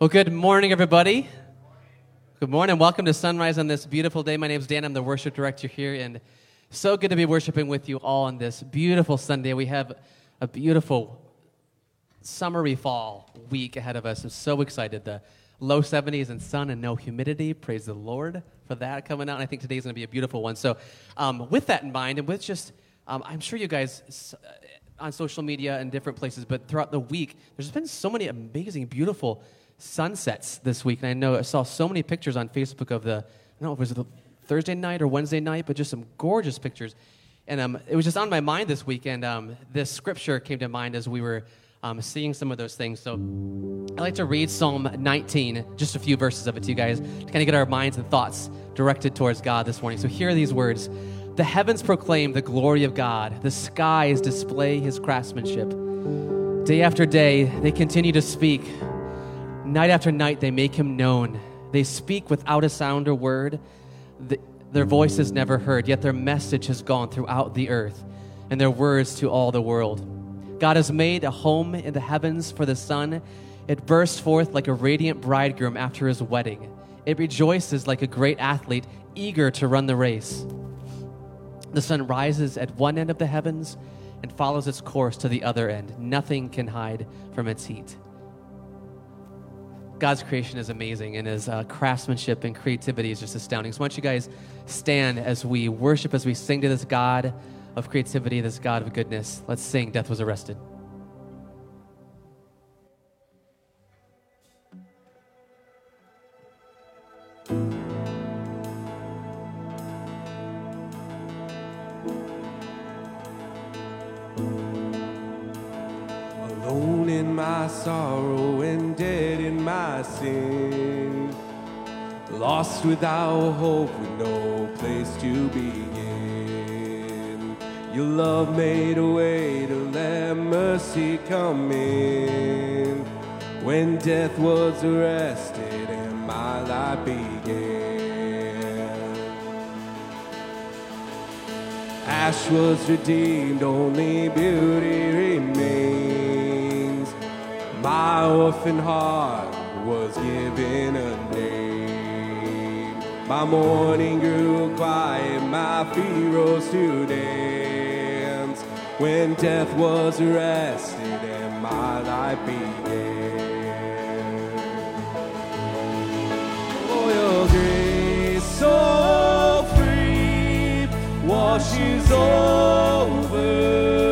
Well, good morning, everybody. Good morning. Welcome to Sunrise on this beautiful day. My name is Dan. I'm the worship director here, and so good to be worshiping with you all on this beautiful Sunday. We have a beautiful summery fall week ahead of us. I'm so excited. The low 70s and sun and no humidity. Praise the Lord for that coming out. And I think today's going to be a beautiful one. So, um, with that in mind, and with just, um, I'm sure you guys uh, on social media and different places, but throughout the week, there's been so many amazing, beautiful sunsets this week. And I know I saw so many pictures on Facebook of the, I don't know if it was the Thursday night or Wednesday night, but just some gorgeous pictures. And um, it was just on my mind this week, and um, this scripture came to mind as we were um, seeing some of those things. So I'd like to read Psalm 19, just a few verses of it to you guys, to kind of get our minds and thoughts directed towards God this morning. So here are these words The heavens proclaim the glory of God, the skies display his craftsmanship. Day after day, they continue to speak Night after night, they make him known. They speak without a sound or word. The, their voice is never heard, yet their message has gone throughout the earth, and their words to all the world. God has made a home in the heavens for the sun. It bursts forth like a radiant bridegroom after his wedding. It rejoices like a great athlete, eager to run the race. The sun rises at one end of the heavens and follows its course to the other end. Nothing can hide from its heat. God's creation is amazing, and His uh, craftsmanship and creativity is just astounding. So, why don't you guys stand as we worship, as we sing to this God of creativity, this God of goodness? Let's sing Death Was Arrested. Alone in my sorrow and dead my sin. Lost without hope with no place to begin. Your love made a way to let mercy come in. When death was arrested and my life began. Ash was redeemed, only beauty remains. My orphan heart My morning grew quiet, my feet rose to dance. When death was arrested and my life began. Oh, your grace so free washes over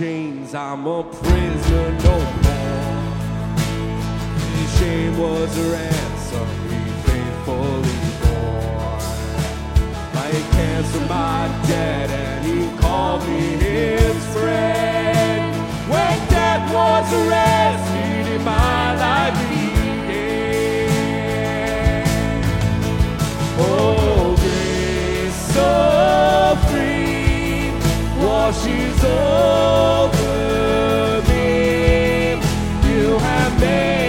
chains, I'm a prisoner no more. His shame was a ransom we faithfully cancer, my debt, and he called me his friend. When death was arrested in my life began. Oh, grace so free washes over me. You have made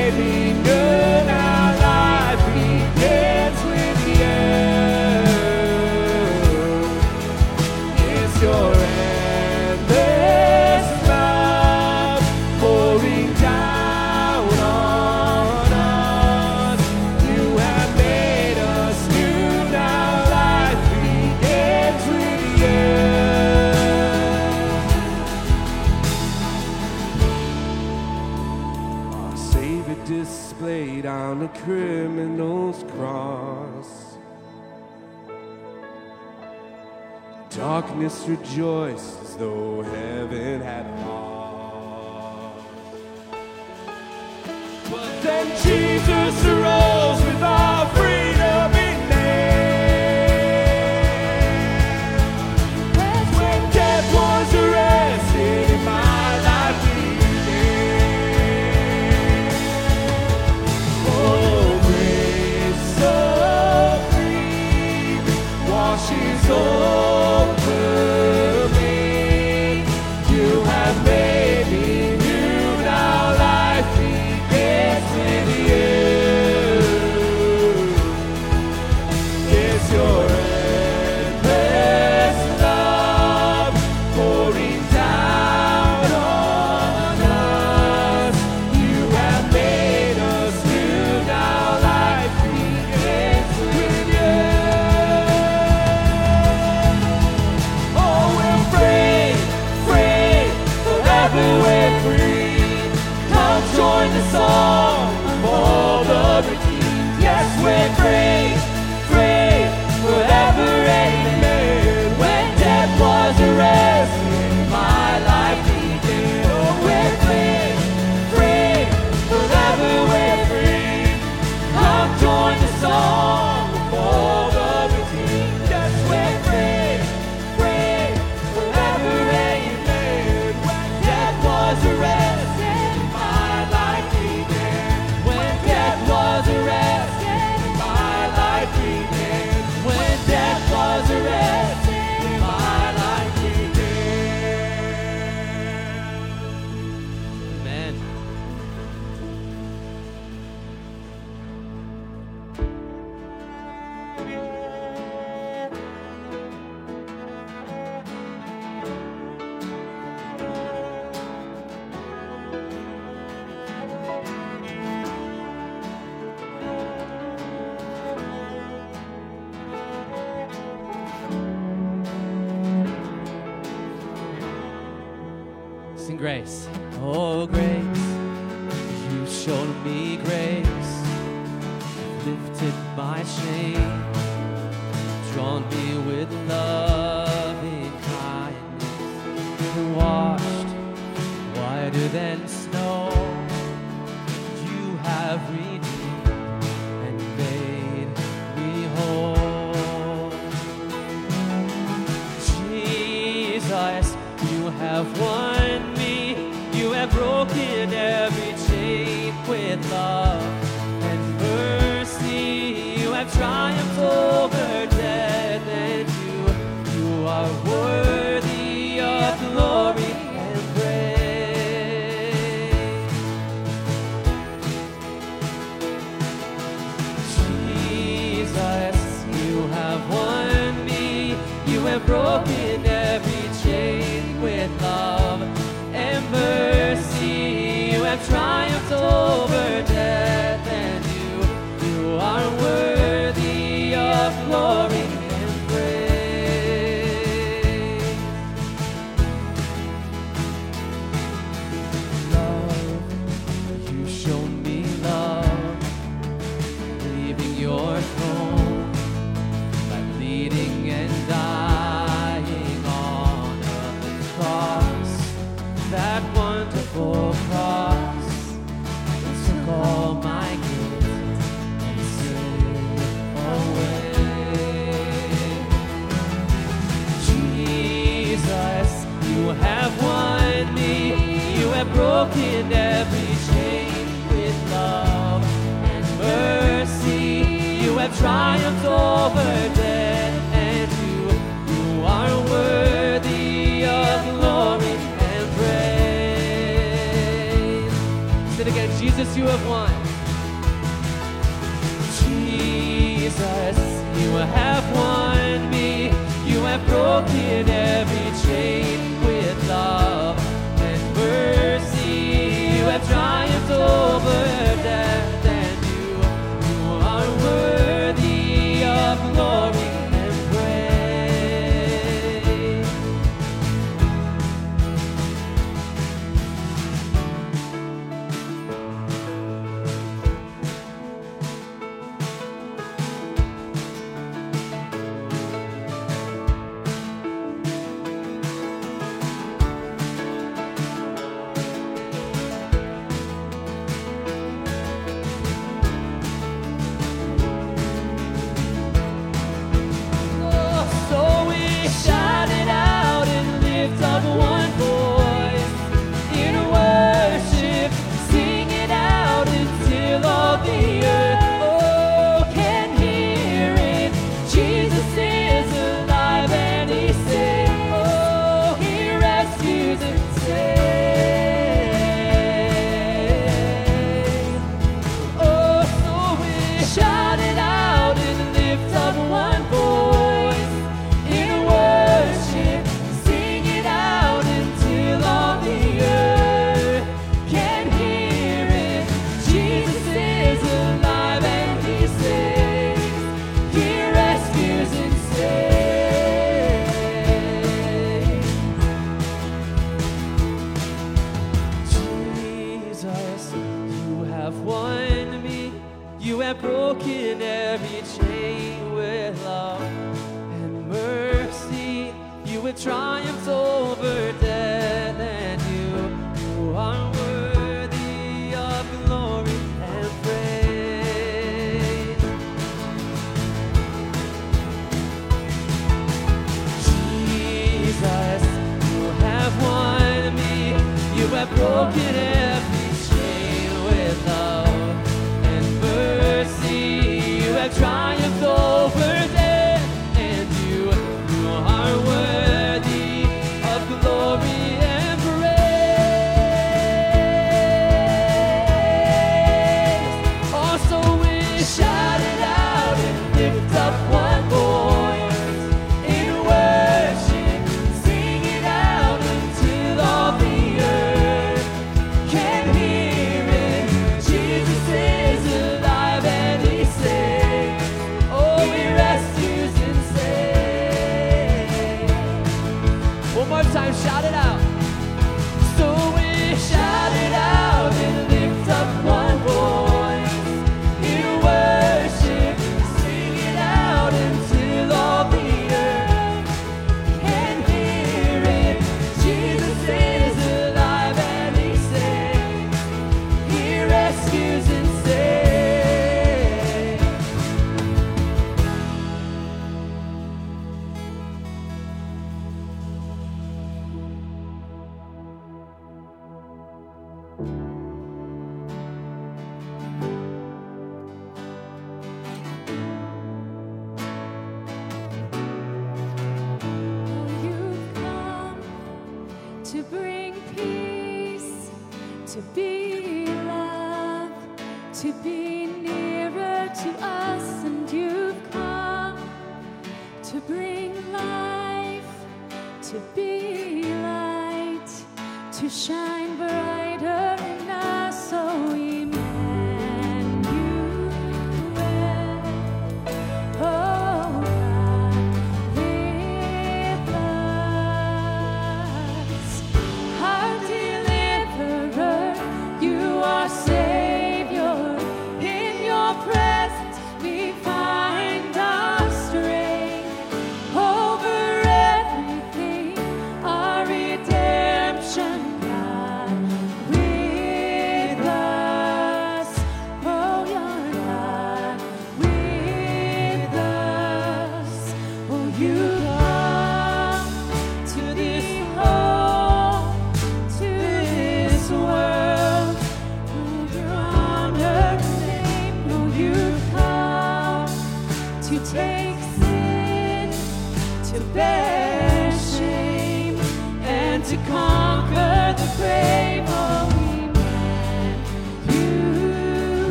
glory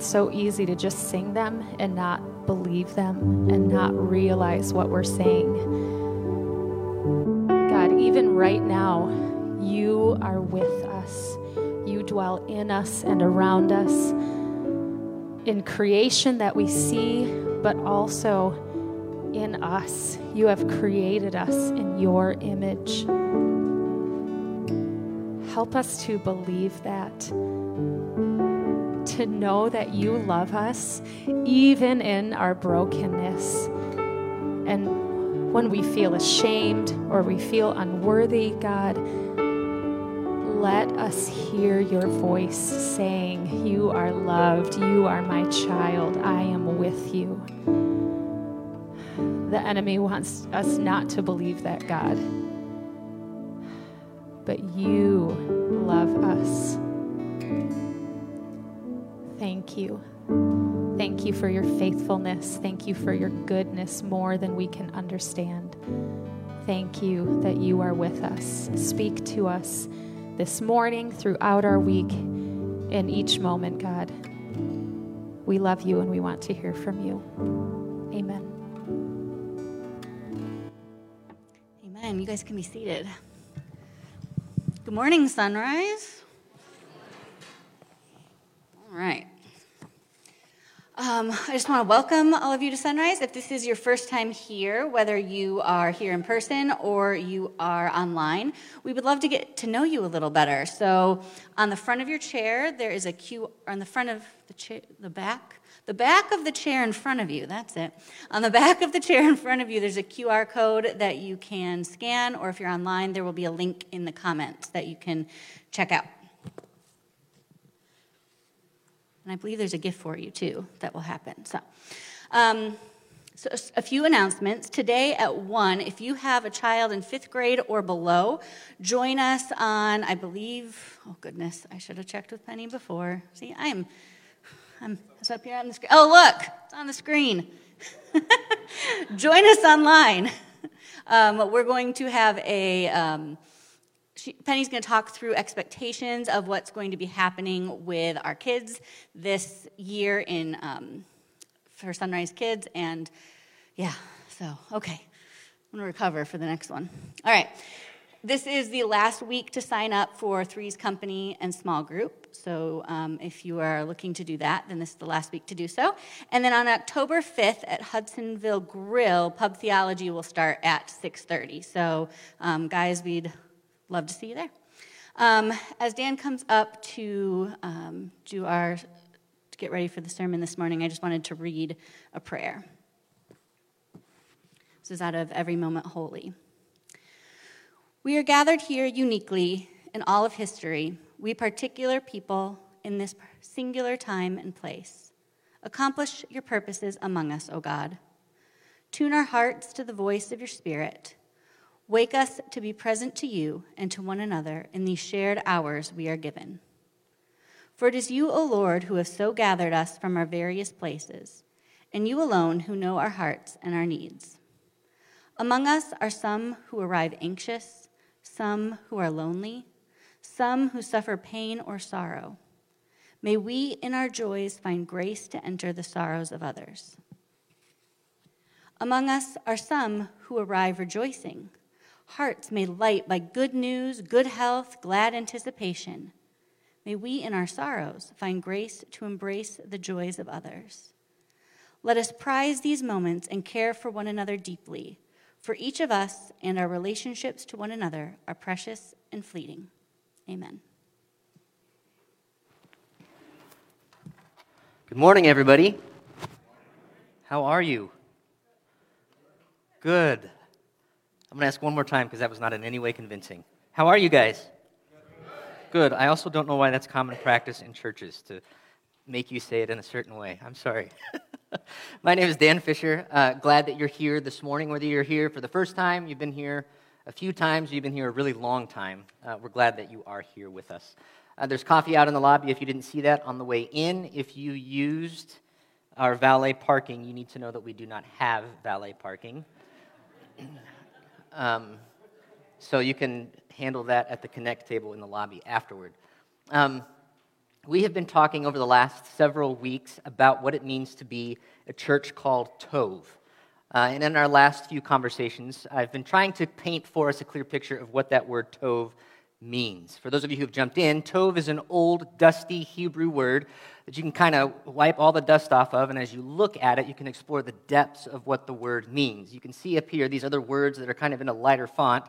it's so easy to just sing them and not believe them and not realize what we're saying. God, even right now, you are with us. You dwell in us and around us in creation that we see, but also in us. You have created us in your image. Help us to believe that to know that you love us, even in our brokenness. And when we feel ashamed or we feel unworthy, God, let us hear your voice saying, You are loved, you are my child, I am with you. The enemy wants us not to believe that, God, but you love us thank you. Thank you for your faithfulness. Thank you for your goodness more than we can understand. Thank you that you are with us. Speak to us this morning, throughout our week, in each moment, God. We love you and we want to hear from you. Amen. Amen. You guys can be seated. Good morning, sunrise. All right. Um, I just want to welcome all of you to Sunrise. If this is your first time here, whether you are here in person or you are online, we would love to get to know you a little better. So, on the front of your chair, there is a Q. On the front of the chair, the back, the back of the chair in front of you. That's it. On the back of the chair in front of you, there's a QR code that you can scan, or if you're online, there will be a link in the comments that you can check out. And I believe there's a gift for you too that will happen. So, um, so a few announcements. Today at 1, if you have a child in fifth grade or below, join us on, I believe, oh goodness, I should have checked with Penny before. See, I'm, I'm, it's up here on the screen. Oh, look, it's on the screen. join us online. Um, we're going to have a, um, she, Penny's going to talk through expectations of what's going to be happening with our kids this year in um, for Sunrise Kids, and yeah, so okay, I'm going to recover for the next one. All right, this is the last week to sign up for Three's Company and small group. So um, if you are looking to do that, then this is the last week to do so. And then on October 5th at Hudsonville Grill, Pub Theology will start at 6:30. So um, guys, we'd love to see you there. Um, as Dan comes up to um, do our to get ready for the sermon this morning, I just wanted to read a prayer. This is out of Every Moment Holy. We are gathered here uniquely in all of history, we particular people in this singular time and place. Accomplish your purposes among us, O God. Tune our hearts to the voice of your Spirit. Wake us to be present to you and to one another in these shared hours we are given. For it is you, O Lord, who have so gathered us from our various places, and you alone who know our hearts and our needs. Among us are some who arrive anxious, some who are lonely, some who suffer pain or sorrow. May we in our joys find grace to enter the sorrows of others. Among us are some who arrive rejoicing, hearts made light by good news, good health, glad anticipation. May we in our sorrows find grace to embrace the joys of others. Let us prize these moments and care for one another deeply, for each of us and our relationships to one another are precious and fleeting. Amen. Good morning, everybody. How are you? Good. I'm going to ask one more time because that was not in any way convincing. How are you guys? Good. I also don't know why that's common practice in churches to make you say it in a certain way. I'm sorry. My name is Dan Fisher. Uh, glad that you're here this morning, whether you're here for the first time, you've been here a few times, you've been here a really long time. Uh, we're glad that you are here with us. Uh, there's coffee out in the lobby if you didn't see that on the way in. If you used our valet parking, you need to know that we do not have valet parking. um, so you can handle that at the Connect table in the lobby afterward. Um, we have been talking over the last several weeks about what it means to be a church called Tov. Uh, and in our last few conversations, I've been trying to paint for us a clear picture of what that word Tov means. For those of you who've jumped in, Tov is an old, dusty Hebrew word that you can kind of wipe all the dust off of, and as you look at it, you can explore the depths of what the word means. You can see up here these other words that are kind of in a lighter font.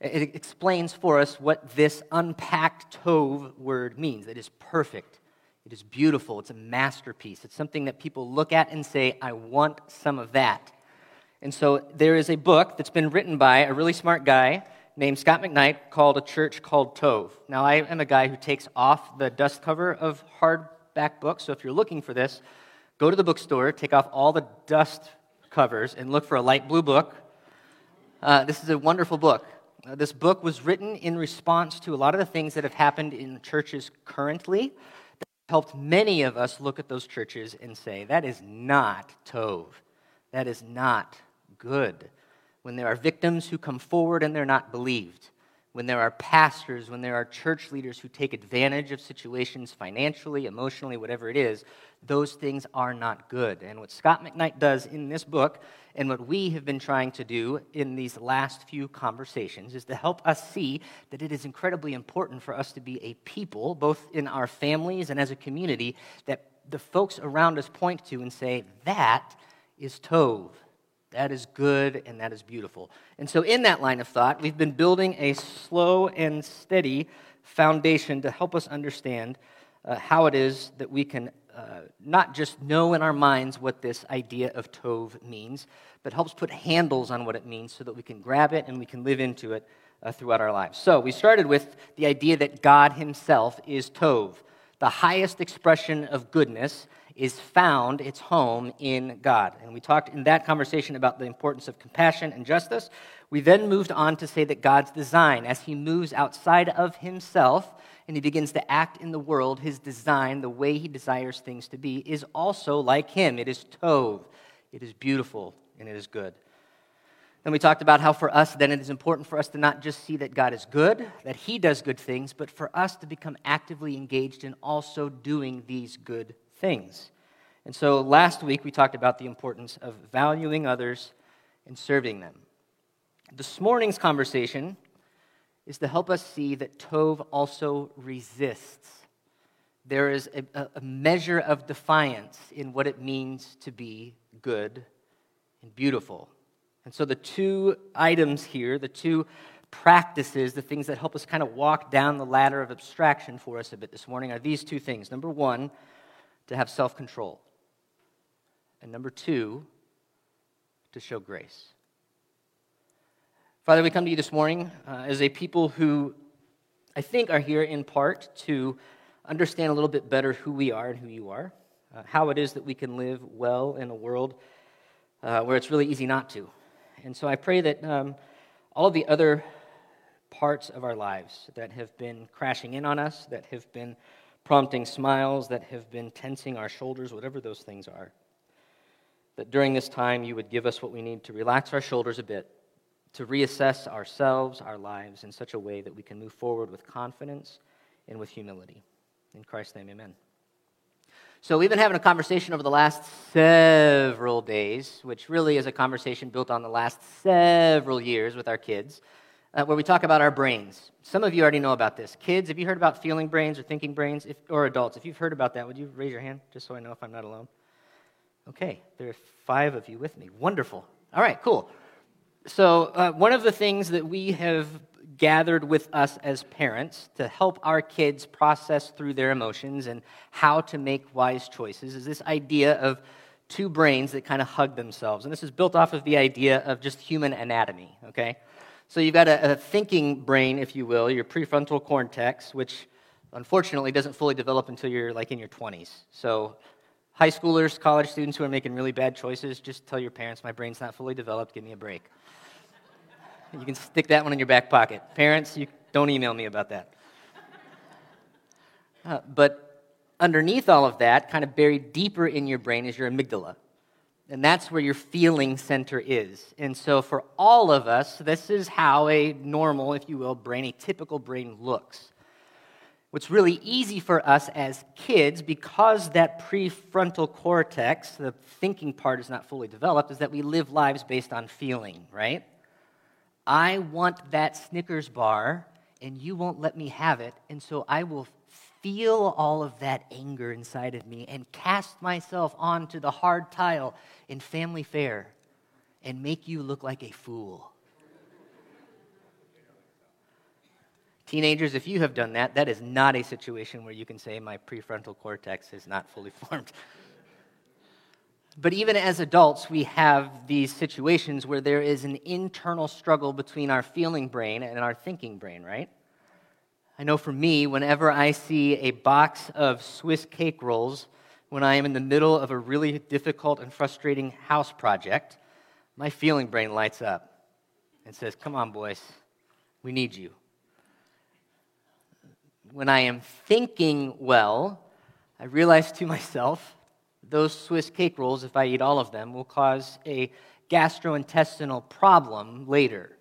It explains for us what this unpacked Tov word means. It is perfect. It is beautiful. It's a masterpiece. It's something that people look at and say, I want some of that. And so there is a book that's been written by a really smart guy named Scot McKnight called A Church Called Tov. Now, I am a guy who takes off the dust cover of hardback books, so if you're looking for this, go to the bookstore, take off all the dust covers, and look for a light blue book. Uh, this is a wonderful book. Uh, this book was written in response to a lot of the things that have happened in churches currently that helped many of us look at those churches and say, that is not Tov. That is not good. When there are victims who come forward and they're not believed, when there are pastors, when there are church leaders who take advantage of situations financially, emotionally, whatever it is, those things are not good. And what Scot McKnight does in this book, and what we have been trying to do in these last few conversations, is to help us see that it is incredibly important for us to be a people, both in our families and as a community, that the folks around us point to and say, that is Tov. That is good and that is beautiful. And so, in that line of thought, we've been building a slow and steady foundation to help us understand uh, how it is that we can uh, not just know in our minds what this idea of Tov means, but helps put handles on what it means so that we can grab it and we can live into it uh, throughout our lives. So, we started with the idea that God Himself is Tov, the highest expression of goodness is found, its home in God. And we talked in that conversation about the importance of compassion and justice. We then moved on to say that God's design, as he moves outside of himself and he begins to act in the world, his design, the way he desires things to be, is also like him. It is Tov, it is beautiful, and it is good. Then we talked about how for us, then it is important for us to not just see that God is good, that He does good things, but for us to become actively engaged in also doing these good things. And so last week we talked about the importance of valuing others and serving them. This morning's conversation is to help us see that Tov also resists. There is a, a, measure of defiance in what it means to be good and beautiful. And so the two items here, the two practices, the things that help us kind of walk down the ladder of abstraction for us a bit this morning, are these two things. Number one, to have self control. And number two, to show grace. Father, we come to you this morning uh, as a people who I think are here in part to understand a little bit better who we are and who you are, uh, how it is that we can live well in a world uh, where it's really easy not to. And so I pray that um, all of the other parts of our lives that have been crashing in on us, that have been prompting smiles that have been tensing our shoulders, whatever those things are. That during this time, you would give us what we need to relax our shoulders a bit, to reassess ourselves, our lives, in such a way that we can move forward with confidence and with humility. In Christ's name, amen. So, we've been having a conversation over the last several days, which really is a conversation built on the last several years with our kids uh, where we talk about our brains. Some of you already know about this. Kids, have you heard about feeling brains or thinking brains? If, or adults, if you've heard about that, would you raise your hand just so I know if I'm not alone? Okay, there are five of you with me. Wonderful. All right, cool. So, uh, one of the things that we have gathered with us as parents to help our kids process through their emotions and how to make wise choices is this idea of two brains that kind of hug themselves. And this is built off of the idea of just human anatomy, okay? So you've got a, a, thinking brain, if you will, your prefrontal cortex, which unfortunately doesn't fully develop until you're like in your 20s. So high schoolers, college students who are making really bad choices, just tell your parents, my brain's not fully developed, give me a break. You can stick that one in your back pocket. Parents, you don't email me about that. Uh, but underneath all of that, kind of buried deeper in your brain, is your amygdala. And that's where your feeling center is. And so, for all of us, this is how a normal, if you will, brain, a typical brain looks. What's really easy for us as kids, because that prefrontal cortex, the thinking part, is not fully developed, is that we live lives based on feeling, right? I want that Snickers bar, and you won't let me have it, and so I will feel all of that anger inside of me and cast myself onto the hard tile in family fare and make you look like a fool. Teenagers, if you have done that, that is not a situation where you can say, My prefrontal cortex is not fully formed. But even as adults, we have these situations where there is an internal struggle between our feeling brain and our thinking brain, right? I know for me, whenever I see a box of Swiss cake rolls when I am in the middle of a really difficult and frustrating house project, my feeling brain lights up and says, Come on, boys, we need you. When I am thinking well, I realize to myself, those Swiss cake rolls, if I eat all of them, will cause a gastrointestinal problem later.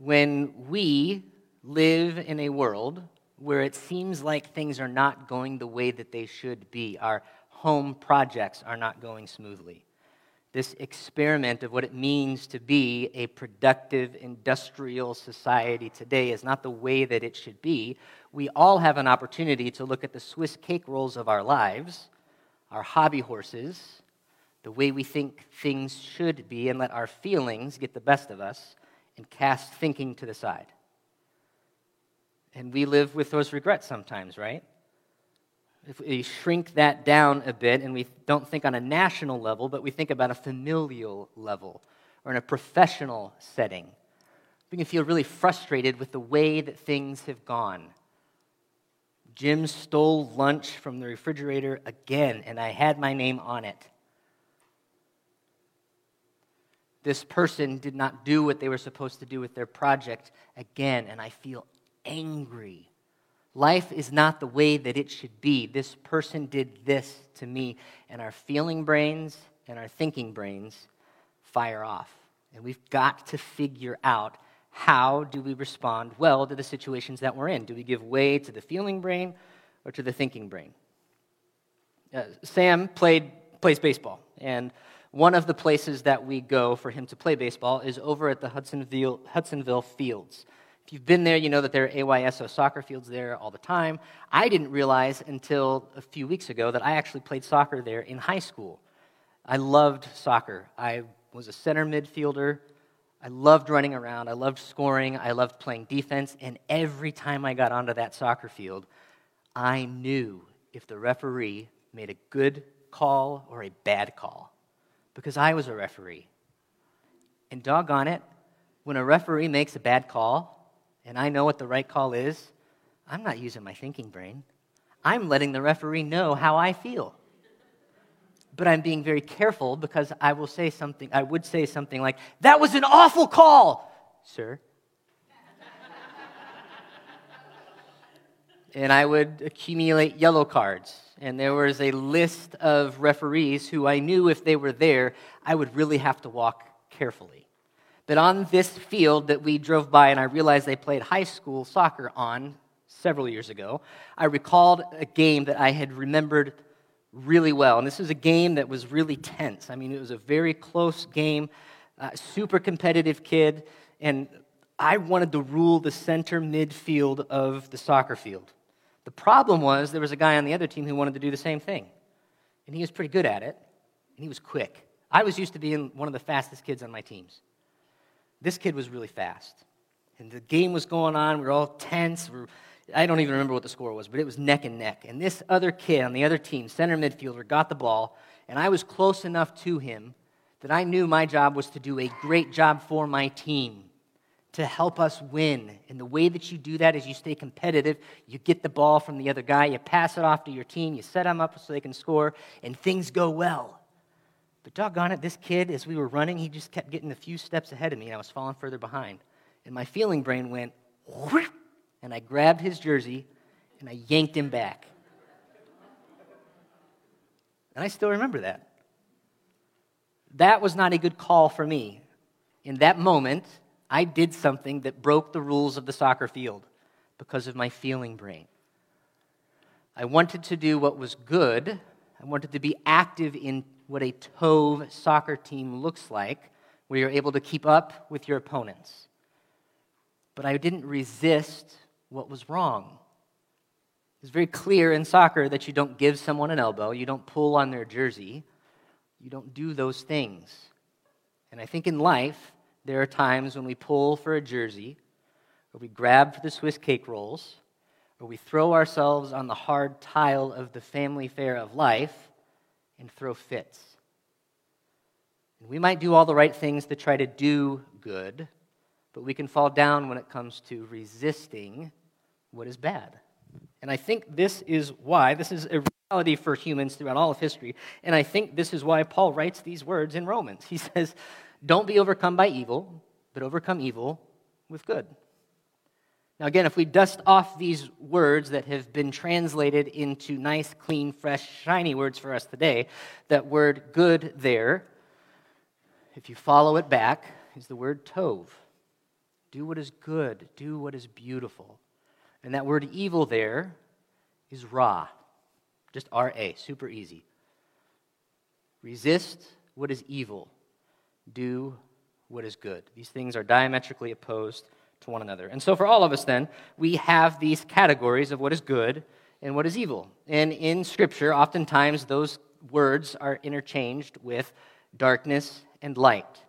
When we live in a world where it seems like things are not going the way that they should be, our home projects are not going smoothly. This experiment of what it means to be a productive industrial society today is not the way that it should be. We all have an opportunity to look at the Swiss cake rolls of our lives, our hobby horses, the way we think things should be, and let our feelings get the best of us and cast thinking to the side. And we live with those regrets sometimes, right? If we shrink that down a bit and we don't think on a national level, but we think about a familial level or in a professional setting, we can feel really frustrated with the way that things have gone. Jim stole lunch from the refrigerator again, and I had my name on it. This person did not do what they were supposed to do with their project again, and I feel angry. Life is not the way that it should be. This person did this to me, and our feeling brains and our thinking brains fire off. And we've got to figure out how do we respond well to the situations that we're in? Do we give way to the feeling brain or to the thinking brain? Uh, Sam played, plays baseball, and one of the places that we go for him to play baseball is over at the Hudsonville, Hudsonville Fields. If you've been there, you know that there are AYSO soccer fields there all the time. I didn't realize until a few weeks ago that I actually played soccer there in high school. I loved soccer. I was a center midfielder. I loved running around. I loved scoring. I loved playing defense. And every time I got onto that soccer field, I knew if the referee made a good call or a bad call because I was a referee. And doggone it, when a referee makes a bad call, and I know what the right call is, I'm not using my thinking brain. I'm letting the referee know how I feel. But I'm being very careful because I will say something, I would say something like, That was an awful call, sir. And I would accumulate yellow cards. And there was a list of referees who I knew if they were there, I would really have to walk carefully But on this field that we drove by and I realized they played high school soccer on several years ago, I recalled a game that I had remembered really well. And this was a game that was really tense. I mean, it was a very close game, uh, super competitive kid, and I wanted to rule the center midfield of the soccer field. The problem was there was a guy on the other team who wanted to do the same thing, and he was pretty good at it, and he was quick. I was used to being one of the fastest kids on my teams. This kid was really fast. And the game was going on. We were all tense. We I don't even remember what the score was, but it was neck and neck. And this other kid on the other team, center midfielder, got the ball, and I was close enough to him that I knew my job was to do a great job for my team, to help us win. And the way that you do that is you stay competitive. You get the ball from the other guy, you pass it off to your team, you set them up so they can score, and things go well. But doggone it, this kid, as we were running, he just kept getting a few steps ahead of me, and I was falling further behind. And my feeling brain went, and I grabbed his jersey and I yanked him back. And I still remember that. That was not a good call for me. In that moment, I did something that broke the rules of the soccer field because of my feeling brain. I wanted to do what was good. I wanted to be active in what a Tov soccer team looks like, where you're able to keep up with your opponents. But I didn't resist what was wrong. It's very clear in soccer that you don't give someone an elbow, you don't pull on their jersey, you don't do those things. And I think in life, there are times when we pull for a jersey, or we grab for the Swiss cake rolls, or we throw ourselves on the hard tile of the family fare of life and throw fits. And we might do all the right things to try to do good, but we can fall down when it comes to resisting what is bad. And I think this is why, this is a reality for humans throughout all of history. And I think this is why Paul writes these words in Romans. He says, Don't be overcome by evil, but overcome evil with good. Now, again, if we dust off these words that have been translated into nice, clean, fresh, shiny words for us today, that word good there, if you follow it back, is the word tov. Do what is good, do what is beautiful. And that word evil there is ra, just R A, super easy. Resist what is evil, do what is good. These things are diametrically opposed to one another. And so, for all of us, then, we have these categories of what is good and what is evil. And in Scripture, oftentimes those words are interchanged with darkness and light.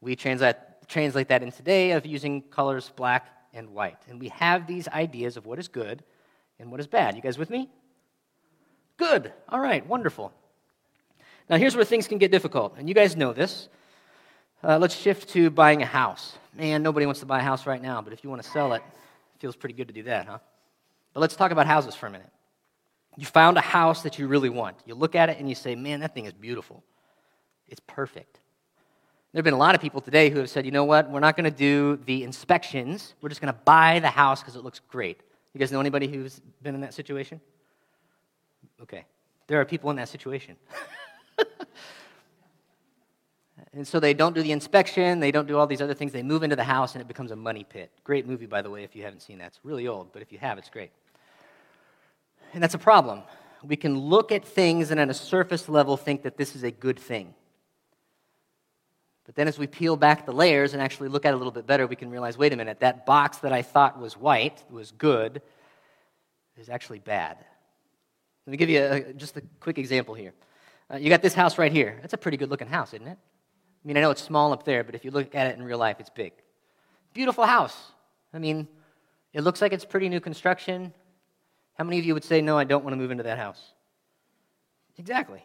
We translate, translate that in today of using colors black and white. And we have these ideas of what is good and what is bad. You guys with me? Good. All right, wonderful. Now, here's where things can get difficult. And you guys know this. Uh, let's shift to buying a house. Man, nobody wants to buy a house right now, but if you want to sell it, it feels pretty good to do that, huh? But let's talk about houses for a minute. You found a house that you really want. You look at it and you say, man, that thing is beautiful. It's perfect. There have been a lot of people today who have said, you know what, we're not going to do the inspections. We're just going to buy the house because it looks great. You guys know anybody who's been in that situation? Okay. There are people in that situation. And so they don't do the inspection, they don't do all these other things. They move into the house and it becomes a money pit. Great movie, by the way, if you haven't seen that. It's really old, but if you have, it's great. And that's a problem. We can look at things and at a surface level think that this is a good thing. But then as we peel back the layers and actually look at it a little bit better, we can realize wait a minute, that box that I thought was white, was good, is actually bad. Let me give you a, just a quick example here. Uh, you got this house right here. That's a pretty good looking house, isn't it? I mean, I know it's small up there, but if you look at it in real life, it's big. Beautiful house. I mean, it looks like it's pretty new construction. How many of you would say, no, I don't want to move into that house? Exactly.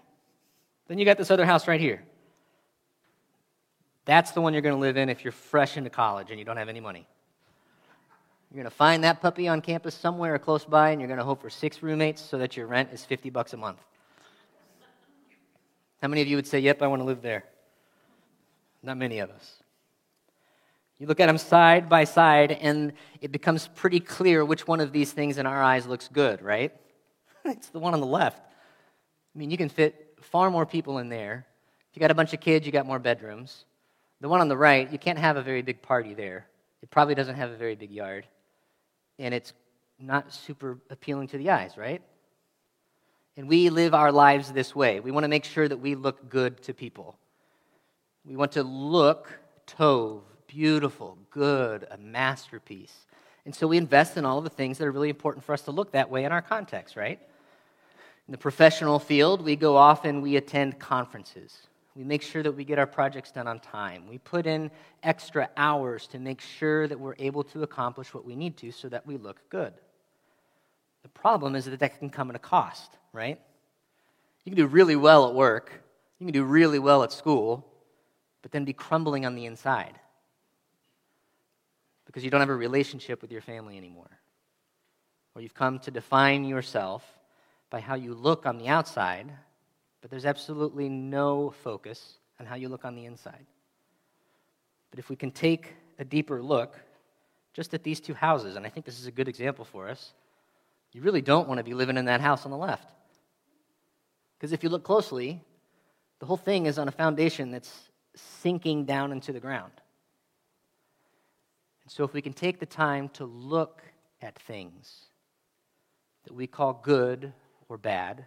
Then you got this other house right here. That's the one you're going to live in if you're fresh into college and you don't have any money. You're going to find that puppy on campus somewhere or close by, and you're going to hope for six roommates so that your rent is 50 bucks a month. How many of you would say, Yep, I want to live there? Not many of us. You look at them side by side, and it becomes pretty clear which one of these things in our eyes looks good, right? it's the one on the left. I mean, you can fit far more people in there. If you got a bunch of kids, you got more bedrooms. The one on the right, you can't have a very big party there. It probably doesn't have a very big yard. And it's not super appealing to the eyes, right? And we live our lives this way. We want to make sure that we look good to people. We want to look tov, beautiful, good, a masterpiece. And so we invest in all of the things that are really important for us to look that way in our context, right? In the professional field, we go off and we attend conferences. We make sure that we get our projects done on time. We put in extra hours to make sure that we're able to accomplish what we need to so that we look good. The problem is that that can come at a cost, right? You can do really well at work, you can do really well at school, but then be crumbling on the inside because you don't have a relationship with your family anymore. Or you've come to define yourself by how you look on the outside, but there's absolutely no focus on how you look on the inside. But if we can take a deeper look just at these two houses, and I think this is a good example for us, you really don't want to be living in that house on the left. Because if you look closely, the whole thing is on a foundation that's sinking down into the ground. And so, if we can take the time to look at things that we call good or bad,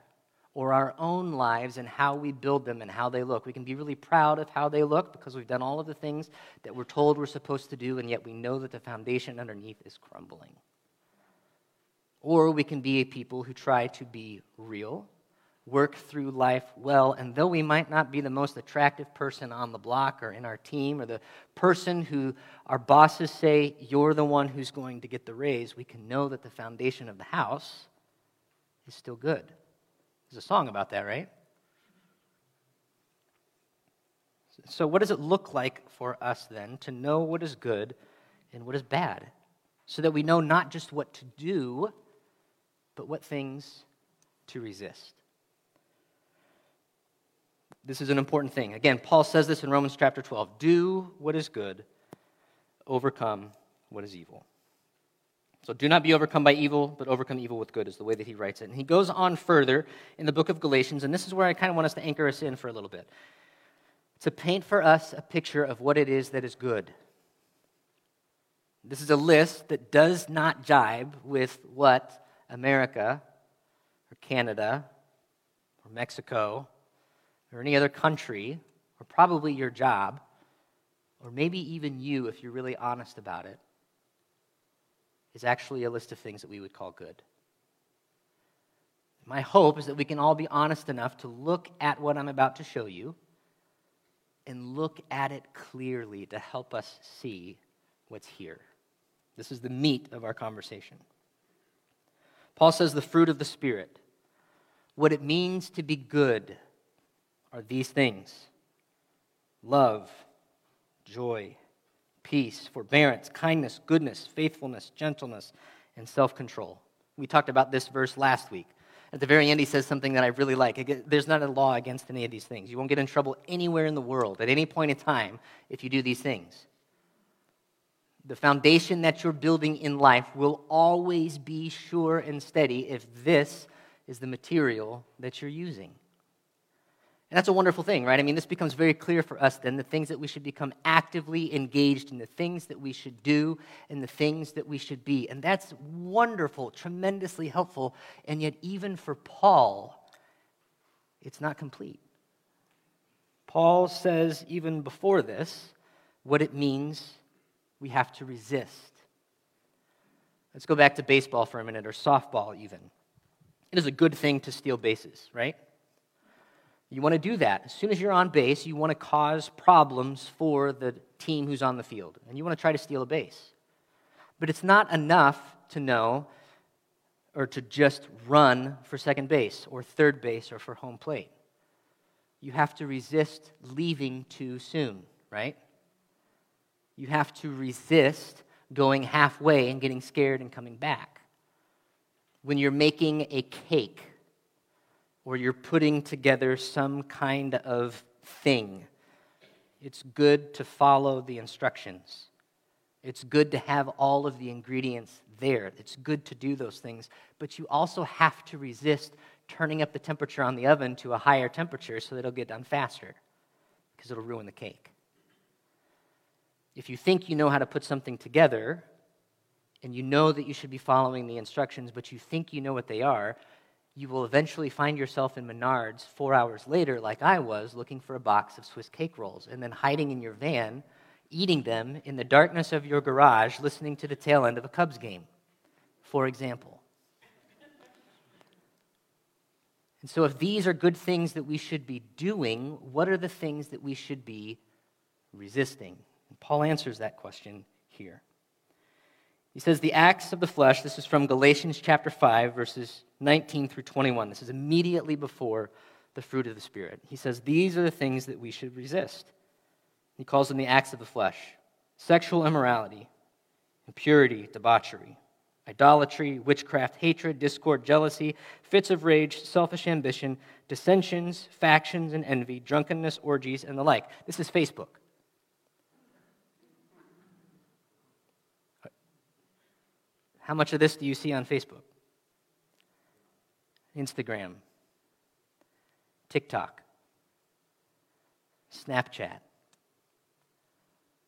or our own lives and how we build them and how they look. We can be really proud of how they look because we've done all of the things that we're told we're supposed to do, and yet we know that the foundation underneath is crumbling. Or we can be a people who try to be real work through life well. And though we might not be the most attractive person on the block or in our team or the person who our bosses say, you're the one who's going to get the raise, we can know that the foundation of the house is still good. There's a song about that, right? So, what does it look like for us then to know what is good and what is bad? So that we know not just what to do, but what things to resist. This is an important thing. Again, Paul says this in Romans chapter 12 do what is good, overcome what is evil. So do not be overcome by evil, but overcome evil with good, is the way that he writes it. And he goes on further in the book of Galatians, and this is where I kind of want us to anchor us in for a little bit to paint for us a picture of what it is that is good. This is a list that does not jibe with what America or Canada or Mexico or any other country or probably your job or maybe even you, if you're really honest about it, is actually a list of things that we would call good. My hope is that we can all be honest enough to look at what I'm about to show you and look at it clearly to help us see what's here. This is the meat of our conversation. Paul says the fruit of the Spirit. What it means to be good are these things love, joy, peace, forbearance, kindness, goodness, faithfulness, gentleness, and self control. We talked about this verse last week. At the very end, he says something that I really like. There's not a law against any of these things. You won't get in trouble anywhere in the world at any point in time if you do these things. The foundation that you're building in life will always be sure and steady if this is the material that you're using. And that's a wonderful thing, right? I mean, this becomes very clear for us then the things that we should become actively engaged in, the things that we should do, and the things that we should be. And that's wonderful, tremendously helpful. And yet, even for Paul, it's not complete. Paul says, even before this, what it means we have to resist. Let's go back to baseball for a minute, or softball, even. It is a good thing to steal bases, right? You want to do that. As soon as you're on base, you want to cause problems for the team who's on the field, and you want to try to steal a base. But it's not enough to know or to just run for second base or third base or for home plate. You have to resist leaving too soon, right? You have to resist going halfway and getting scared and coming back. When you're making a cake, or you're putting together some kind of thing, it's good to follow the instructions. It's good to have all of the ingredients there. It's good to do those things. But you also have to resist turning up the temperature on the oven to a higher temperature so that it'll get done faster because it'll ruin the cake. If you think you know how to put something together and you know that you should be following the instructions, but you think you know what they are, you will eventually find yourself in Menards four hours later, like I was, looking for a box of Swiss cake rolls, and then hiding in your van, eating them in the darkness of your garage, listening to the tail end of a Cubs game, for example. And so, if these are good things that we should be doing, what are the things that we should be resisting? And Paul answers that question here. He says, The acts of the flesh, this is from Galatians chapter 5, verses 19 through 21. This is immediately before the fruit of the Spirit. He says, These are the things that we should resist. He calls them the acts of the flesh sexual immorality, impurity, debauchery, idolatry, witchcraft, hatred, discord, jealousy, fits of rage, selfish ambition, dissensions, factions, and envy, drunkenness, orgies, and the like. This is Facebook. How much of this do you see on Facebook? Instagram, TikTok, Snapchat.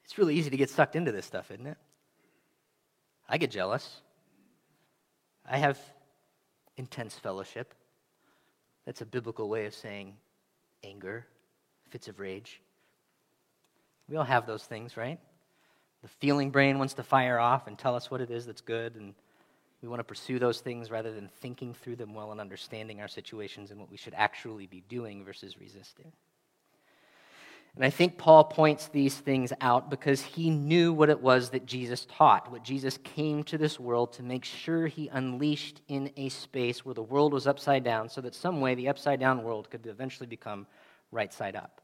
It's really easy to get sucked into this stuff, isn't it? I get jealous. I have intense fellowship. That's a biblical way of saying anger, fits of rage. We all have those things, right? The feeling brain wants to fire off and tell us what it is that's good, and we want to pursue those things rather than thinking through them well and understanding our situations and what we should actually be doing versus resisting. And I think Paul points these things out because he knew what it was that Jesus taught, what Jesus came to this world to make sure he unleashed in a space where the world was upside down, so that some way the upside down world could eventually become right side up.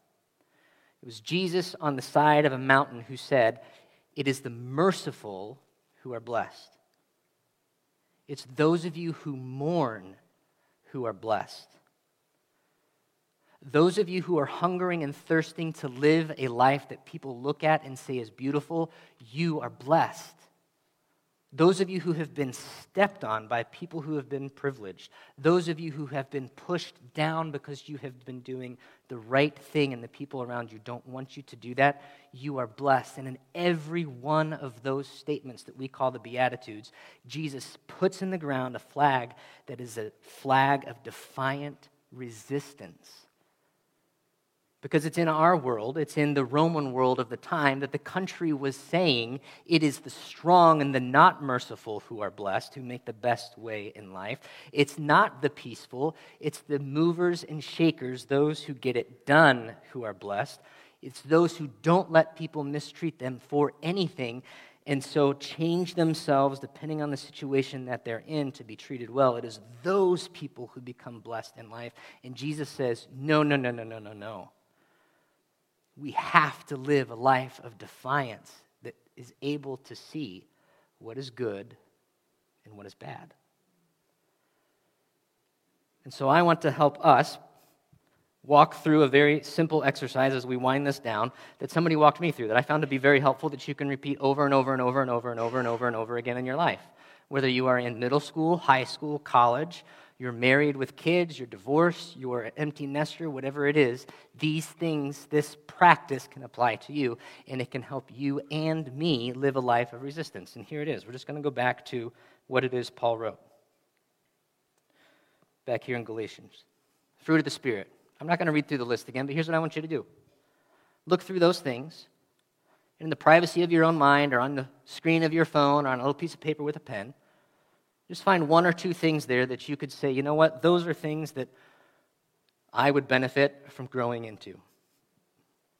It was Jesus on the side of a mountain who said, it is the merciful who are blessed. It's those of you who mourn who are blessed. Those of you who are hungering and thirsting to live a life that people look at and say is beautiful, you are blessed. Those of you who have been stepped on by people who have been privileged. Those of you who have been pushed down because you have been doing the right thing and the people around you don't want you to do that. You are blessed. And in every one of those statements that we call the Beatitudes, Jesus puts in the ground a flag that is a flag of defiant resistance because it's in our world, it's in the Roman world of the time, that the country was saying it is the strong and the not merciful who are blessed, who make the best way in life. It's not the peaceful, it's the movers and shakers, those who get it done, who are blessed. It's those who don't let people mistreat them for anything and so change themselves depending on the situation that they're in to be treated well. It is those people who become blessed in life. And Jesus says, no, no, no, no, no, no, no we have to live a life of defiance that is able to see what is good and what is bad. And so I want to help us walk through a very simple exercise as we wind this down that somebody walked me through that I found to be very helpful that you can repeat over and over and over and over and over and over and over again in your life. Whether you are in middle school, high school, college, you're married with kids, you're divorced, you're an empty nester, whatever it is, these things, this practice can apply to you, and it can help you and me live a life of resistance. And here it is. We're just going to go back to what it is Paul wrote. Back here in Galatians. Fruit of the Spirit. I'm not going to read through the list again, but here's what I want you to do look through those things in the privacy of your own mind or on the screen of your phone or on a little piece of paper with a pen. Just find one or two things there that you could say, you know what, those are things that I would benefit from growing into.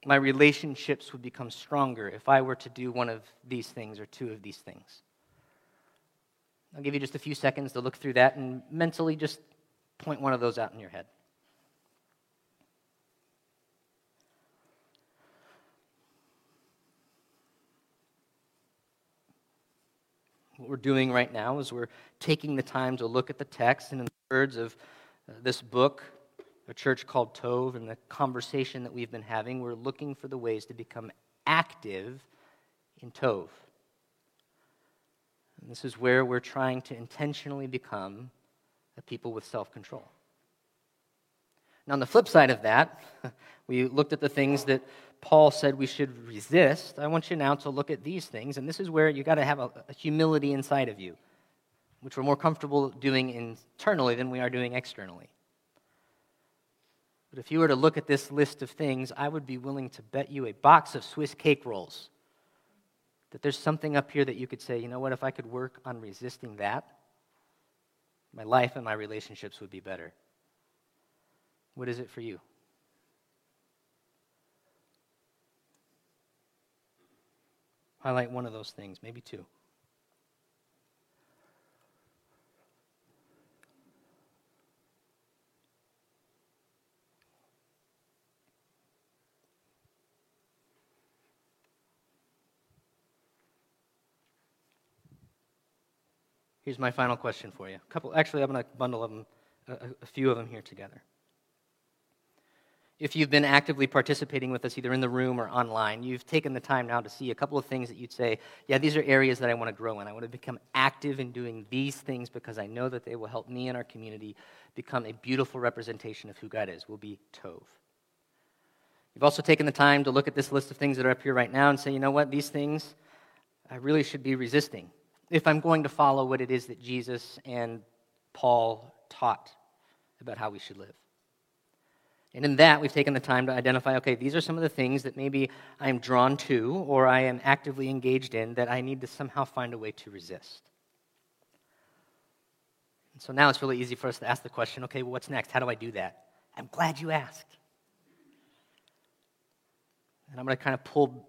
My relationships would become stronger if I were to do one of these things or two of these things. I'll give you just a few seconds to look through that and mentally just point one of those out in your head. What we're doing right now is we're taking the time to look at the text and in the words of uh, this book, a church called Tov, and the conversation that we've been having, we're looking for the ways to become active in Tov. And this is where we're trying to intentionally become a people with self control. Now, on the flip side of that, we looked at the things that Paul said we should resist, I want you now to look at these things, and this is where you got to have a, a, humility inside of you, which we're more comfortable doing internally than we are doing externally. But if you were to look at this list of things, I would be willing to bet you a box of Swiss cake rolls that there's something up here that you could say, you know what, if I could work on resisting that, my life and my relationships would be better. What is it for you? Highlight one of those things, maybe two. Here's my final question for you. A couple, actually, I'm going to bundle them, a, a few of them here together if you've been actively participating with us either in the room or online, you've taken the time now to see a couple of things that you'd say, yeah, these are areas that I want to grow in. I want to become active in doing these things because I know that they will help me and our community become a beautiful representation of who God is. We'll be Tov. You've also taken the time to look at this list of things that are up here right now and say, you know what, these things I really should be resisting if I'm going to follow what it is that Jesus and Paul taught about how we should live. And in that, we've taken the time to identify okay, these are some of the things that maybe I'm drawn to or I am actively engaged in that I need to somehow find a way to resist. And so now it's really easy for us to ask the question okay, well, what's next? How do I do that? I'm glad you asked. And I'm going to kind of pull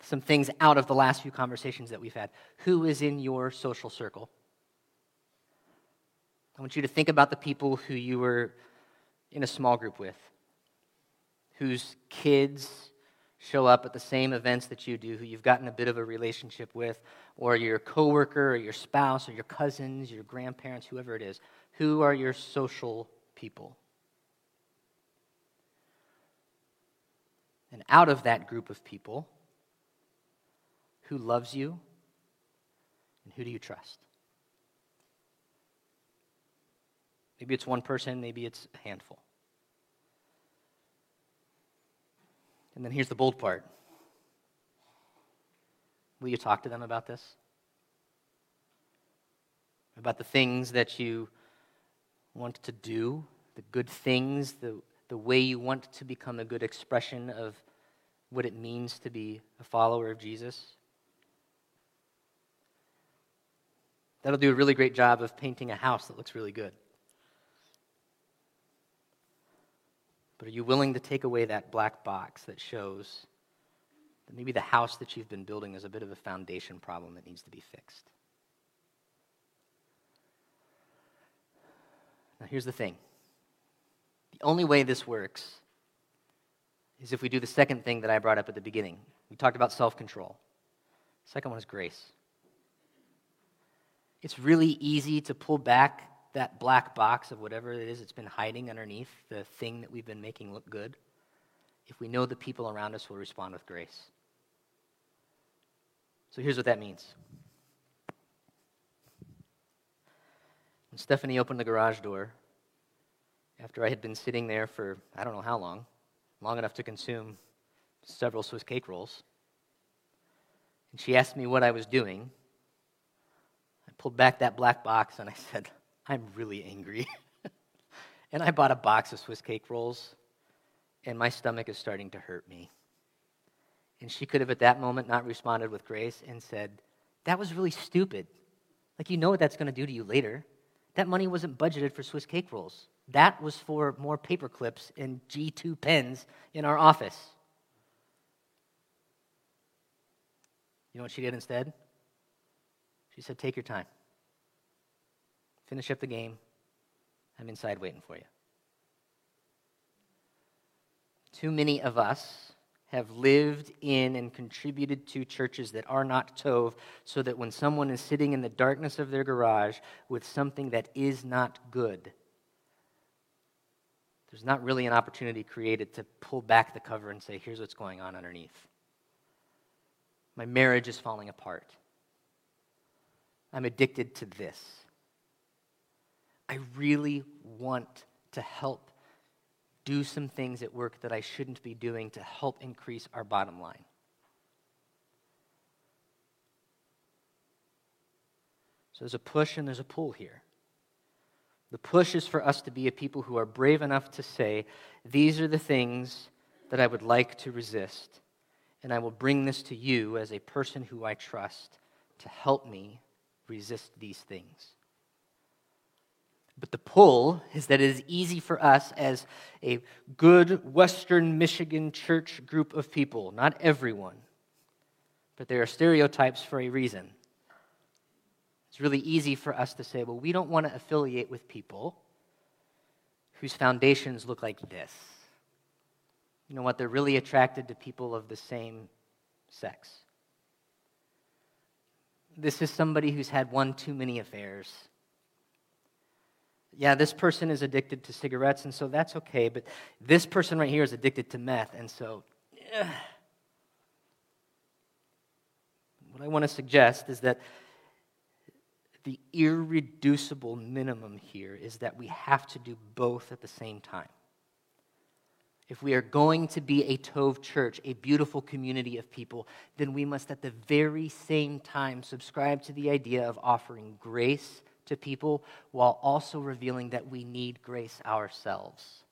some things out of the last few conversations that we've had. Who is in your social circle? I want you to think about the people who you were in a small group with, whose kids show up at the same events that you do, who you've gotten a bit of a relationship with, or your coworker, or your spouse, or your cousins, your grandparents, whoever it is. Who are your social people? And out of that group of people, who loves you, And who do you trust? Maybe it's one person, maybe it's a handful. And then here's the bold part Will you talk to them about this? About the things that you want to do, the good things, the, the way you want to become a good expression of what it means to be a follower of Jesus? That'll do a really great job of painting a house that looks really good. But are you willing to take away that black box that shows that maybe the house that you've been building is a bit of a foundation problem that needs to be fixed? Now, here's the thing the only way this works is if we do the second thing that I brought up at the beginning. We talked about self control. Second one is grace. It's really easy to pull back that black box of whatever it is that's been hiding underneath the thing that we've been making look good if we know the people around us will respond with grace. So here's what that means. When Stephanie opened the garage door, after I had been sitting there for I don't know how long, long enough to consume several Swiss cake rolls, and she asked me what I was doing, I pulled back that black box and I said, I'm really angry. and I bought a box of Swiss cake rolls, and my stomach is starting to hurt me. And she could have at that moment not responded with grace and said, That was really stupid. Like, you know what that's going to do to you later. That money wasn't budgeted for Swiss cake rolls. That was for more paper clips and G2 pens in our office. You know what she did instead? She said, Take your time. Finish up the game. I'm inside waiting for you. Too many of us have lived in and contributed to churches that are not Tov, so that when someone is sitting in the darkness of their garage with something that is not good, there's not really an opportunity created to pull back the cover and say, here's what's going on underneath. My marriage is falling apart. I'm addicted to this. I really want to help do some things at work that I shouldn't be doing to help increase our bottom line. So there's a push and there's a pull here. The push is for us to be a people who are brave enough to say, These are the things that I would like to resist, and I will bring this to you as a person who I trust to help me resist these things. But the pull is that it is easy for us as a good Western Michigan church group of people, not everyone, but there are stereotypes for a reason. It's really easy for us to say, well, we don't want to affiliate with people whose foundations look like this. You know what? They're really attracted to people of the same sex. This is somebody who's had one too many affairs yeah, this person is addicted to cigarettes, and so that's okay, but this person right here is addicted to meth, and so. What I want to suggest is that the irreducible minimum here is that we have to do both at the same time. If we are going to be a Tov church, a beautiful community of people, then we must at the very same time subscribe to the idea of offering grace to people while also revealing that we need grace ourselves.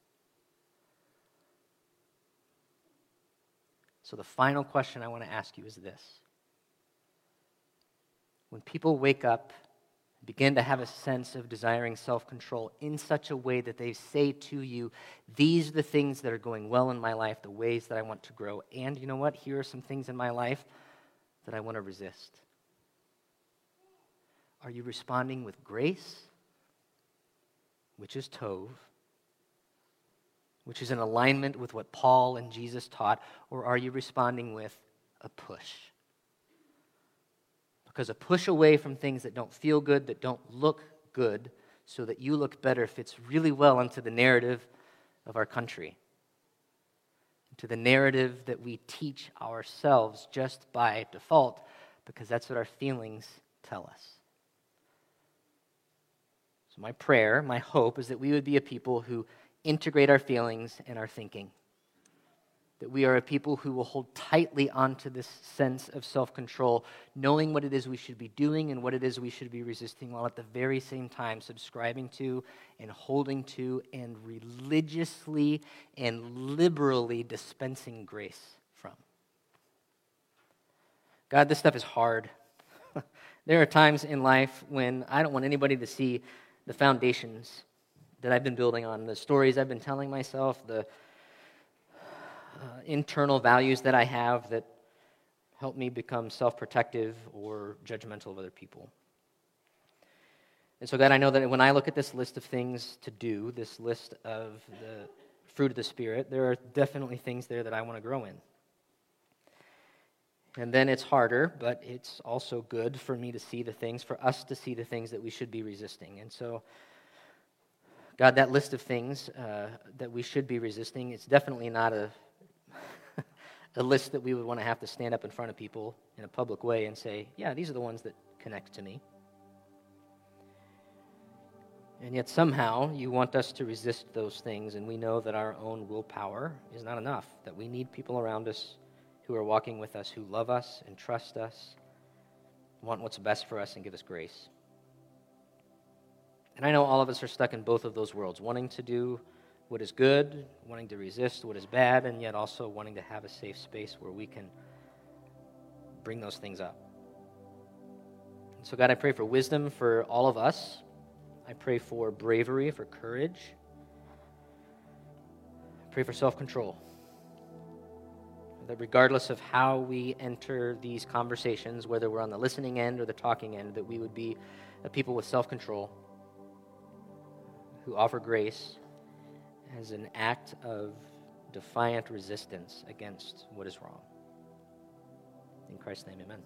So, the final question I want to ask you is this When people wake up, begin to have a sense of desiring self control in such a way that they say to you, These are the things that are going well in my life, the ways that I want to grow. And you know what? Here are some things in my life that I want to resist. Are you responding with grace, which is Tov, which is in alignment with what Paul and Jesus taught, or are you responding with a push? Because a push away from things that don't feel good, that don't look good, so that you look better fits really well into the narrative of our country, into the narrative that we teach ourselves just by default, because that's what our feelings tell us. My prayer, my hope is that we would be a people who integrate our feelings and our thinking. That we are a people who will hold tightly onto this sense of self control, knowing what it is we should be doing and what it is we should be resisting, while at the very same time subscribing to and holding to and religiously and liberally dispensing grace from. God, this stuff is hard. there are times in life when I don't want anybody to see the foundations that I've been building on, the stories I've been telling myself, the uh, internal values that I have that help me become self protective or judgmental of other people. And so, God, I know that when I look at this list of things to do, this list of the fruit of the Spirit, there are definitely things there that I want to grow in. And then it's harder, but it's also good for me to see the things, for us to see the things that we should be resisting. And so, God, that list of things uh, that we should be resisting, it's definitely not a a list that we would want to have to stand up in front of people in a public way and say, yeah, these are the ones that connect to me. And yet, somehow, you want us to resist those things, and we know that our own willpower is not enough, that we need people around us who are walking with us, who love us and trust us, want what's best for us, and give us grace. And I know all of us are stuck in both of those worlds, wanting to do what is good, wanting to resist what is bad, and yet also wanting to have a safe space where we can bring those things up. And so, God, I pray for wisdom for all of us. I pray for bravery, for courage. I pray for self control. That regardless of how we enter these conversations, whether we're on the listening end or the talking end, that we would be people with self control who offer grace as an act of defiant resistance against what is wrong. In Christ's name, amen.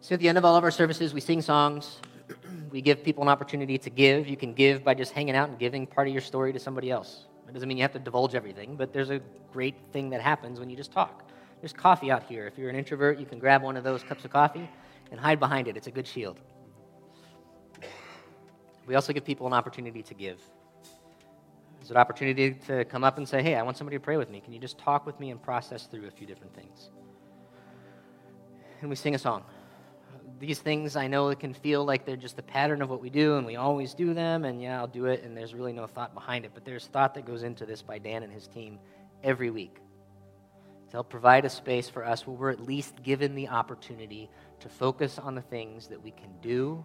So at the end of all of our services, we sing songs. we give people an opportunity to give. You can give by just hanging out and giving part of your story to somebody else. It doesn't mean you have to divulge everything, but there's a great thing that happens when you just talk. There's coffee out here. If you're an introvert, you can grab one of those cups of coffee and hide behind it. It's a good shield. We also give people an opportunity to give. There's an opportunity to come up and say, hey, I want somebody to pray with me. Can you just talk with me and process through a few different things? And we sing a song. These things, I know it can feel like they're just a pattern of what we do, and we always do them, and yeah, I'll do it, and there's really no thought behind it. But there's thought that goes into this by Dan and his team every week to help provide a space for us where we're at least given the opportunity to focus on the things that we can do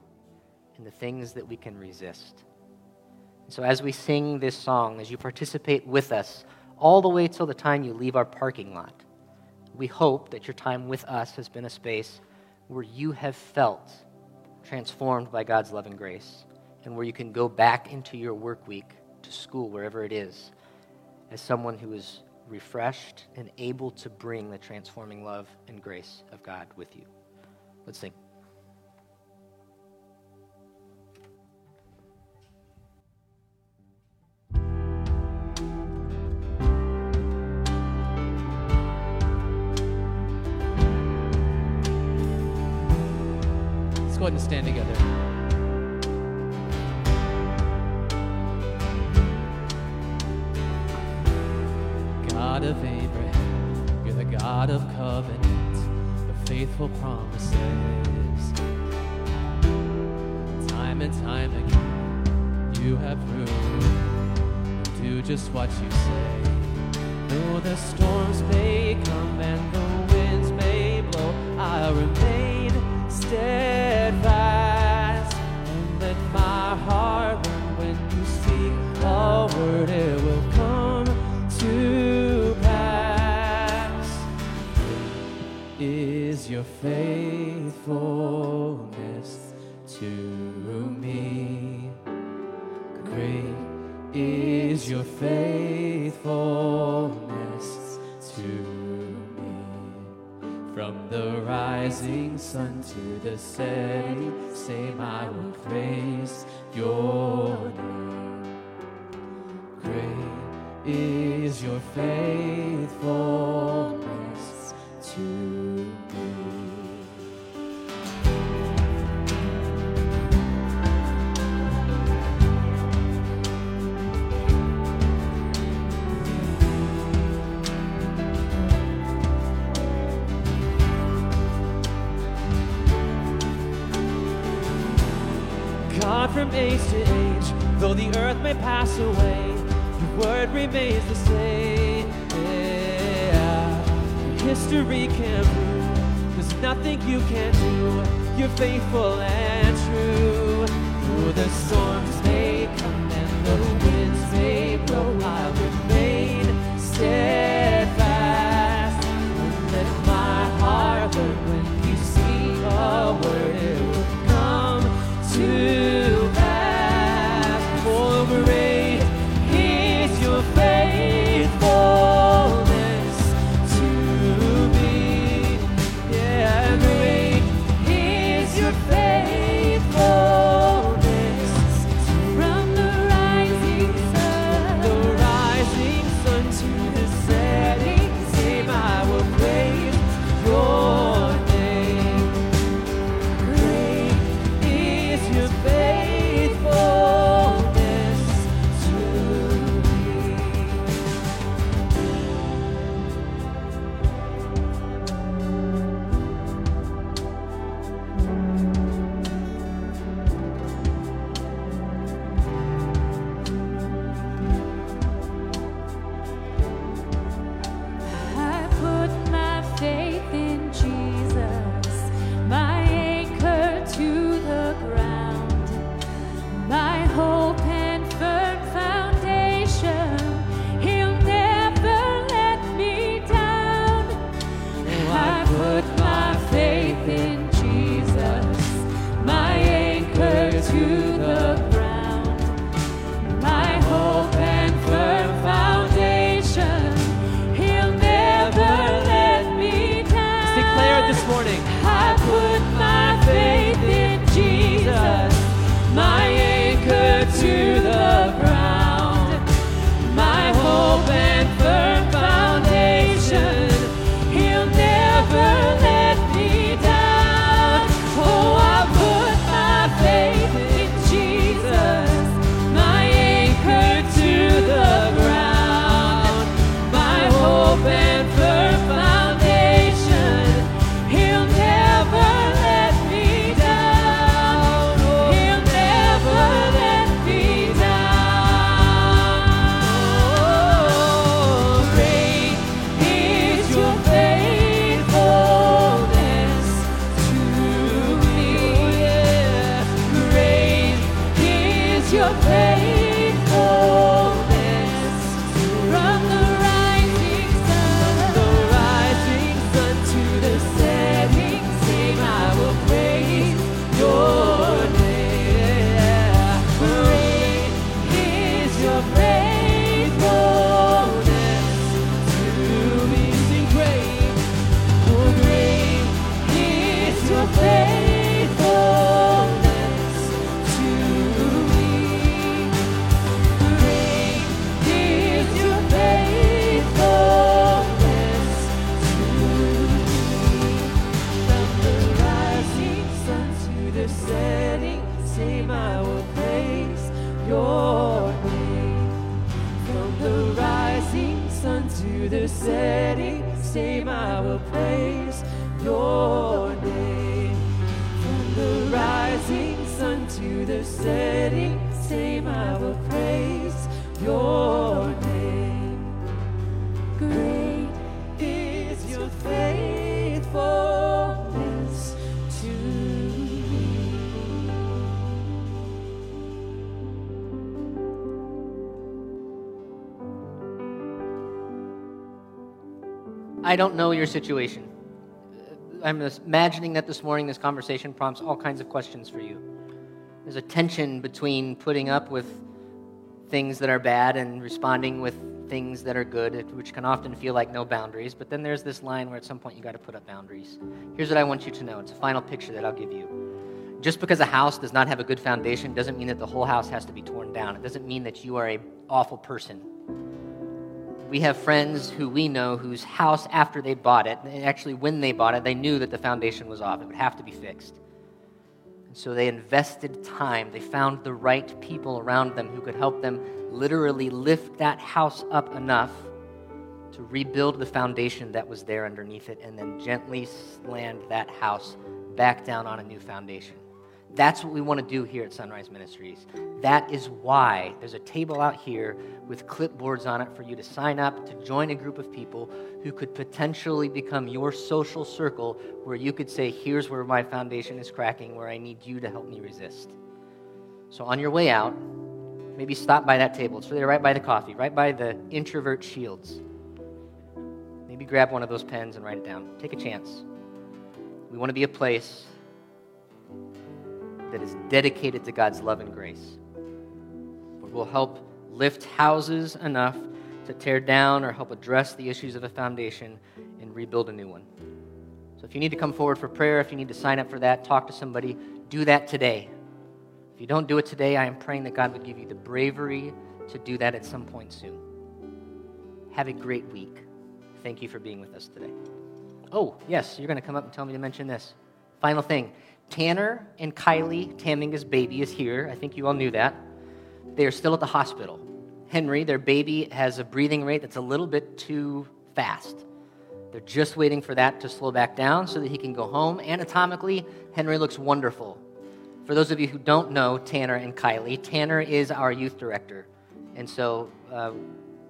and the things that we can resist. And So, as we sing this song, as you participate with us, all the way till the time you leave our parking lot, we hope that your time with us has been a space where you have felt transformed by God's love and grace, and where you can go back into your work week to school, wherever it is, as someone who is refreshed and able to bring the transforming love and grace of God with you. Let's sing. Go ahead and stand together. God of Abraham, you're the God of covenant, the faithful promises. Time and time again, you have proved you do just what you say. Though the storms may come and the winds may blow, I remain steadfast. Your faithfulness to me? Great is your faithfulness to me. From the rising sun to the setting, same I will praise your name. Great is your faithfulness may pass away, your word remains the same. Yeah. History can prove there's nothing you can't do. You're faithful and true. Through the storms may come and the I don't know your situation. I'm imagining that this morning this conversation prompts all kinds of questions for you. There's a tension between putting up with things that are bad and responding with things that are good, which can often feel like no boundaries. But then there's this line where at some point you got to put up boundaries. Here's what I want you to know it's a final picture that I'll give you. Just because a house does not have a good foundation doesn't mean that the whole house has to be torn down. It doesn't mean that you are a awful person. We have friends who we know whose house, after they bought it, actually when they bought it, they knew that the foundation was off. It would have to be fixed. And so they invested time. They found the right people around them who could help them literally lift that house up enough to rebuild the foundation that was there underneath it and then gently land that house back down on a new foundation. That's what we want to do here at Sunrise Ministries. That is why there's a table out here with clipboards on it for you to sign up to join a group of people who could potentially become your social circle where you could say, Here's where my foundation is cracking, where I need you to help me resist. So on your way out, maybe stop by that table. It's really right by the coffee, right by the introvert shields. Maybe grab one of those pens and write it down. Take a chance. We want to be a place that is dedicated to God's love and grace. Where we'll help lift houses enough to tear down or help address the issues of a foundation and rebuild a new one. So if you need to come forward for prayer, if you need to sign up for that, talk to somebody, do that today. If you don't do it today, I am praying that God would give you the bravery to do that at some point soon. Have a great week. Thank you for being with us today. Oh, yes, you're going to come up and tell me to mention this. Final thing Tanner and Kylie, Taminga's baby, is here. I think you all knew that. They are still at the hospital. Henry, their baby, has a breathing rate that's a little bit too fast. They're just waiting for that to slow back down so that he can go home. Anatomically, Henry looks wonderful. For those of you who don't know Tanner and Kylie, Tanner is our youth director. And so uh,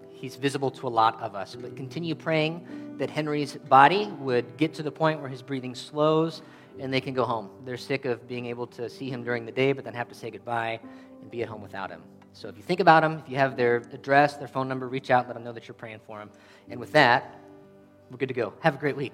he's visible to a lot of us. But continue praying that Henry's body would get to the point where his breathing slows and they can go home. They're sick of being able to see him during the day, but then have to say goodbye and be at home without him. So if you think about them, if you have their address, their phone number, reach out, let them know that you're praying for them. And with that, we're good to go. Have a great week.